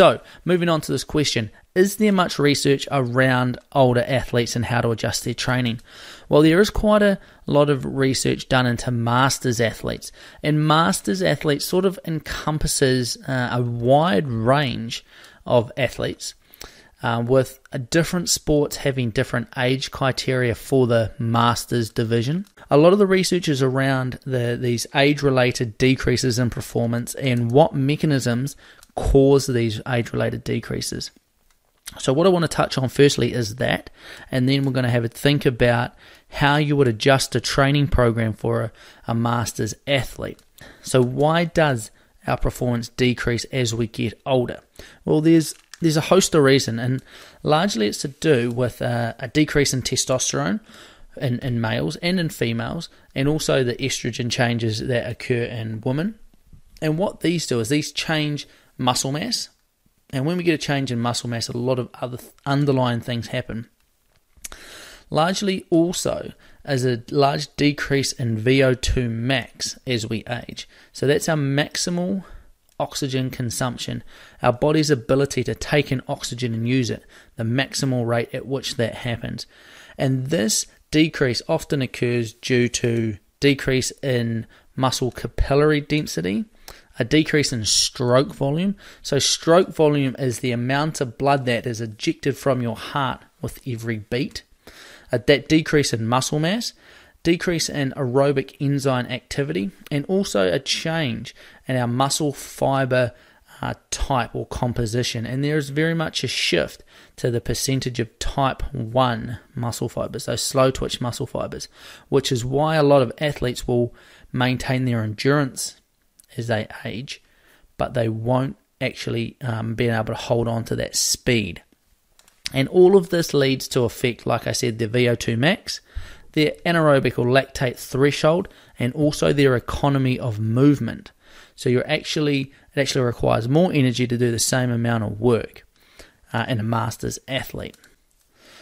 So, moving on to this question Is there much research around older athletes and how to adjust their training? Well, there is quite a lot of research done into masters athletes, and masters athletes sort of encompasses uh, a wide range of athletes. Uh, with different sports having different age criteria for the masters division. A lot of the research is around the, these age related decreases in performance and what mechanisms cause these age related decreases. So, what I want to touch on firstly is that, and then we're going to have a think about how you would adjust a training program for a, a master's athlete. So, why does our performance decrease as we get older? Well, there's there's a host of reasons, and largely it's to do with a decrease in testosterone in, in males and in females, and also the estrogen changes that occur in women. And what these do is these change muscle mass. And when we get a change in muscle mass, a lot of other underlying things happen. Largely, also, as a large decrease in VO2 max as we age. So that's our maximal oxygen consumption, our body's ability to take in oxygen and use it, the maximal rate at which that happens. And this decrease often occurs due to decrease in muscle capillary density a decrease in stroke volume. So, stroke volume is the amount of blood that is ejected from your heart with every beat. Uh, that decrease in muscle mass, decrease in aerobic enzyme activity, and also a change in our muscle fiber uh, type or composition. And there is very much a shift to the percentage of type 1 muscle fibers, those slow twitch muscle fibers, which is why a lot of athletes will maintain their endurance as they age, but they won't actually um, be able to hold on to that speed. And all of this leads to affect, like I said, their VO2 max, their anaerobic or lactate threshold, and also their economy of movement. So you're actually it actually requires more energy to do the same amount of work uh, in a master's athlete.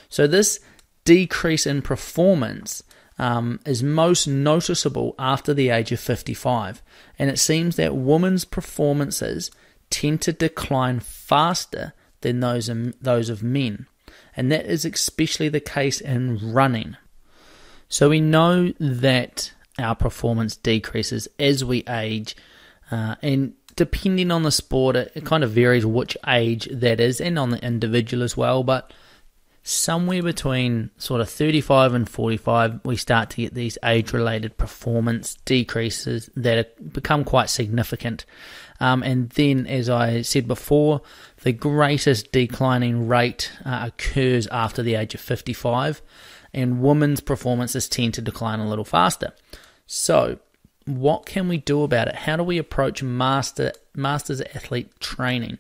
So this decrease in performance um, is most noticeable after the age of 55, and it seems that women's performances tend to decline faster than those of, those of men, and that is especially the case in running. So we know that our performance decreases as we age, uh, and depending on the sport, it, it kind of varies which age that is, and on the individual as well. But somewhere between sort of 35 and 45, we start to get these age related performance decreases that become quite significant. Um, and then, as I said before, the greatest declining rate uh, occurs after the age of 55, and women's performances tend to decline a little faster. So, what can we do about it? How do we approach master masters athlete training?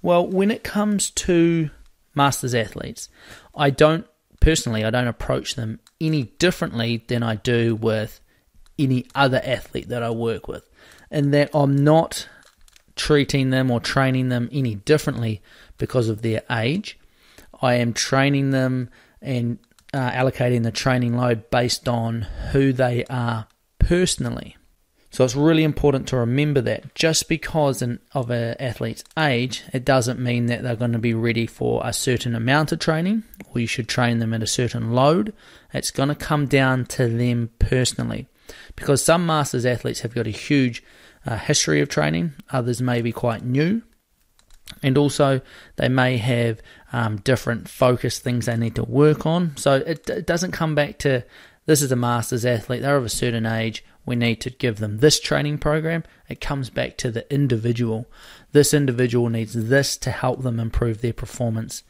Well, when it comes to masters athletes. I don't personally I don't approach them any differently than I do with any other athlete that I work with. And that I'm not treating them or training them any differently because of their age. I am training them and uh, allocating the training load based on who they are personally. So it's really important to remember that just because of an athlete's age, it doesn't mean that they're going to be ready for a certain amount of training or you should train them at a certain load. It's going to come down to them personally because some masters athletes have got a huge uh, history of training, others may be quite new. And also, they may have um, different focus things they need to work on. So it, it doesn't come back to this is a masters athlete, they're of a certain age we need to give them this training program. It comes back to the individual. This individual needs this to help them improve their performance.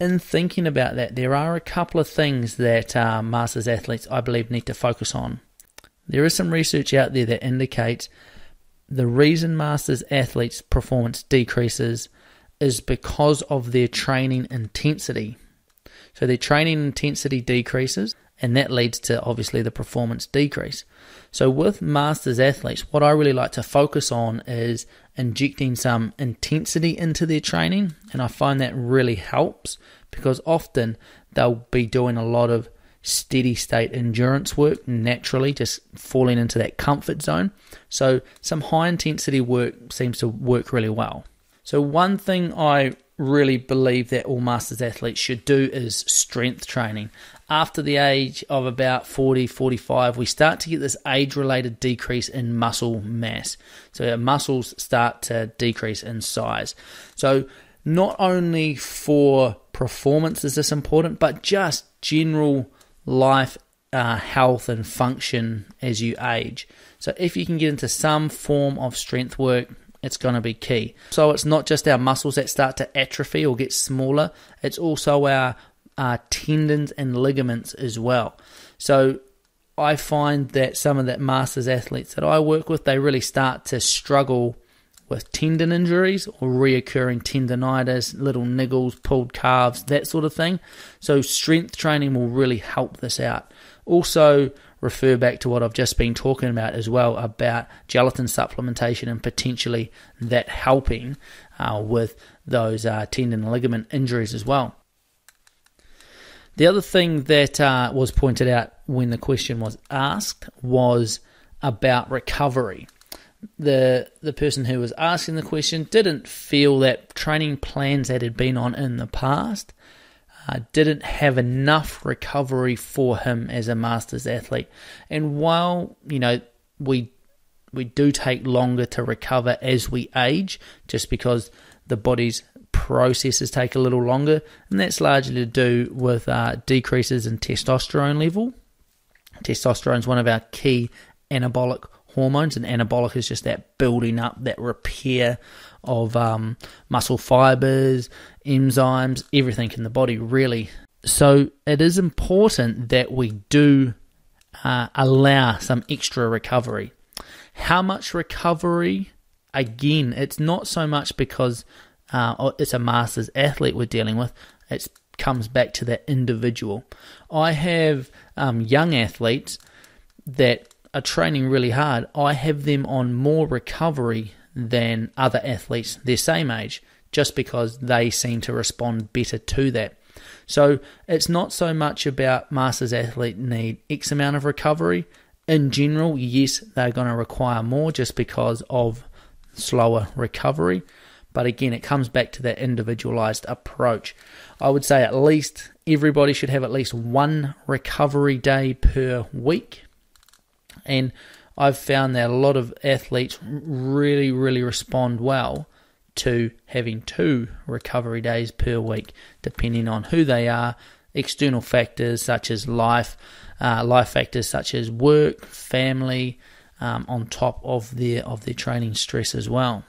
In thinking about that, there are a couple of things that uh, masters athletes, I believe, need to focus on. There is some research out there that indicates the reason masters athletes' performance decreases is because of their training intensity. So their training intensity decreases, and that leads to obviously the performance decrease. So, with masters athletes, what I really like to focus on is injecting some intensity into their training, and I find that really helps because often they'll be doing a lot of steady state endurance work naturally, just falling into that comfort zone. So, some high intensity work seems to work really well. So, one thing I really believe that all Masters athletes should do is strength training. After the age of about 40, 45, we start to get this age related decrease in muscle mass. So, our muscles start to decrease in size. So, not only for performance is this important, but just general life uh, health and function as you age. So, if you can get into some form of strength work, it's going to be key. So, it's not just our muscles that start to atrophy or get smaller, it's also our uh, tendons and ligaments as well. So, I find that some of that masters athletes that I work with, they really start to struggle with tendon injuries or reoccurring tendonitis, little niggles, pulled calves, that sort of thing. So, strength training will really help this out. Also, refer back to what I've just been talking about as well about gelatin supplementation and potentially that helping uh, with those uh, tendon and ligament injuries as well. The other thing that uh, was pointed out when the question was asked was about recovery the the person who was asking the question didn't feel that training plans that had been on in the past uh, didn't have enough recovery for him as a masters athlete. And while you know we we do take longer to recover as we age, just because the body's processes take a little longer, and that's largely to do with uh, decreases in testosterone level. Testosterone is one of our key anabolic hormones, and anabolic is just that building up, that repair of um, muscle fibers, enzymes, everything in the body, really. So it is important that we do uh, allow some extra recovery. How much recovery? Again, it's not so much because uh, it's a master's athlete we're dealing with. It comes back to that individual. I have um, young athletes that are training really hard, I have them on more recovery than other athletes their same age, just because they seem to respond better to that. So it's not so much about masters athlete need X amount of recovery. In general, yes, they're going to require more just because of slower recovery. But again, it comes back to that individualized approach. I would say at least everybody should have at least one recovery day per week and I've found that a lot of athletes really, really respond well to having two recovery days per week, depending on who they are, external factors such as life, uh, life factors such as work, family, um, on top of their of their training stress as well.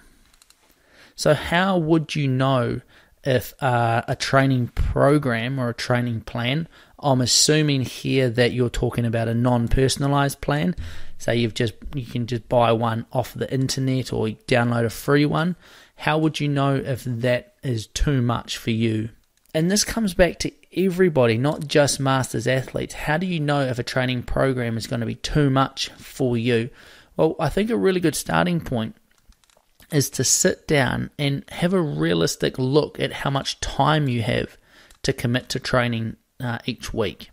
So, how would you know if uh, a training program or a training plan I'm assuming here that you're talking about a non-personalized plan. So you've just you can just buy one off the internet or download a free one. How would you know if that is too much for you? And this comes back to everybody, not just masters athletes. How do you know if a training program is going to be too much for you? Well, I think a really good starting point is to sit down and have a realistic look at how much time you have to commit to training uh, each week.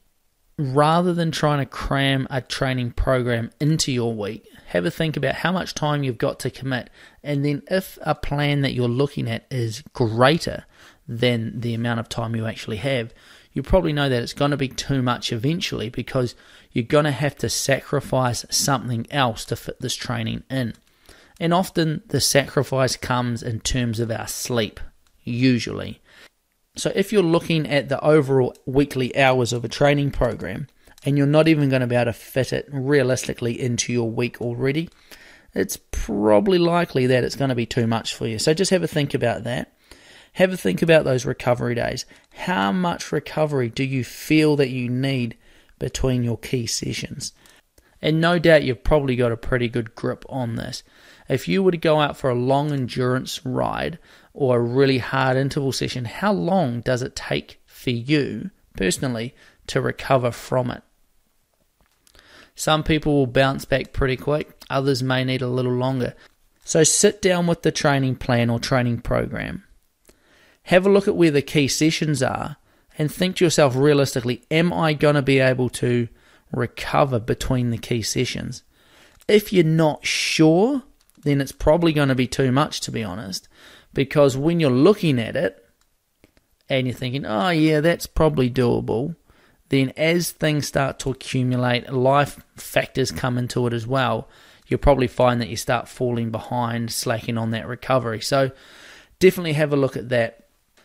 Rather than trying to cram a training program into your week, have a think about how much time you've got to commit. And then, if a plan that you're looking at is greater than the amount of time you actually have, you probably know that it's going to be too much eventually because you're going to have to sacrifice something else to fit this training in. And often the sacrifice comes in terms of our sleep, usually. So if you're looking at the overall weekly hours of a training program and you're not even going to be able to fit it realistically into your week already, it's probably likely that it's going to be too much for you. So just have a think about that. Have a think about those recovery days. How much recovery do you feel that you need between your key sessions? And no doubt you've probably got a pretty good grip on this. If you were to go out for a long endurance ride or a really hard interval session, how long does it take for you personally to recover from it? Some people will bounce back pretty quick, others may need a little longer. So sit down with the training plan or training program. Have a look at where the key sessions are and think to yourself realistically, am I going to be able to recover between the key sessions? If you're not sure, then it's probably going to be too much, to be honest. Because when you're looking at it and you're thinking, oh, yeah, that's probably doable, then as things start to accumulate, life factors come into it as well. You'll probably find that you start falling behind, slacking on that recovery. So definitely have a look at that.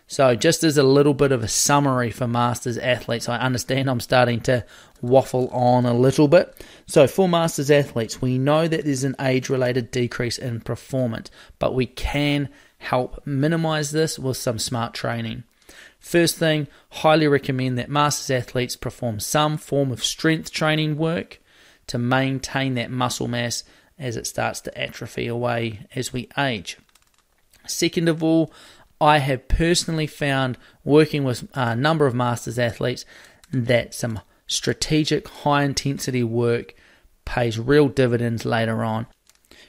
So, just as a little bit of a summary for Masters athletes, I understand I'm starting to waffle on a little bit. So, for Masters athletes, we know that there's an age related decrease in performance, but we can help minimize this with some smart training. First thing, highly recommend that Masters athletes perform some form of strength training work to maintain that muscle mass as it starts to atrophy away as we age. Second of all, I have personally found working with a number of Masters athletes that some strategic high intensity work pays real dividends later on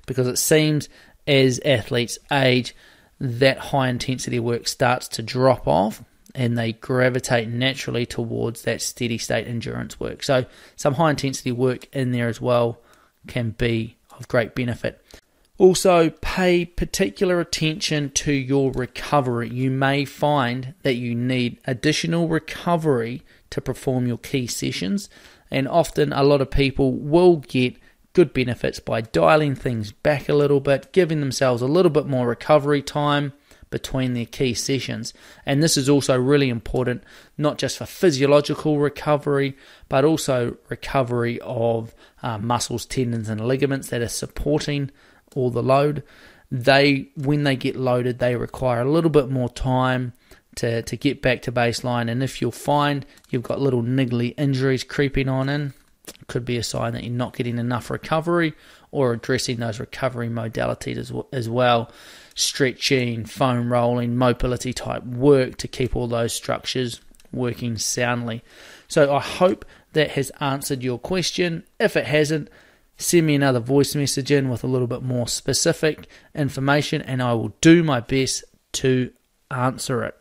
because it seems as athletes age that high intensity work starts to drop off and they gravitate naturally towards that steady state endurance work. So some high intensity work in there as well can be of great benefit. Also, pay particular attention to your recovery. You may find that you need additional recovery to perform your key sessions, and often a lot of people will get good benefits by dialing things back a little bit, giving themselves a little bit more recovery time between their key sessions. And this is also really important, not just for physiological recovery, but also recovery of uh, muscles, tendons, and ligaments that are supporting or the load, they when they get loaded, they require a little bit more time to, to get back to baseline. And if you'll find you've got little niggly injuries creeping on in, could be a sign that you're not getting enough recovery or addressing those recovery modalities as, as well. Stretching, foam rolling, mobility type work to keep all those structures working soundly. So I hope that has answered your question. If it hasn't, send me another voice message in with a little bit more specific information, and I will do my best to answer it.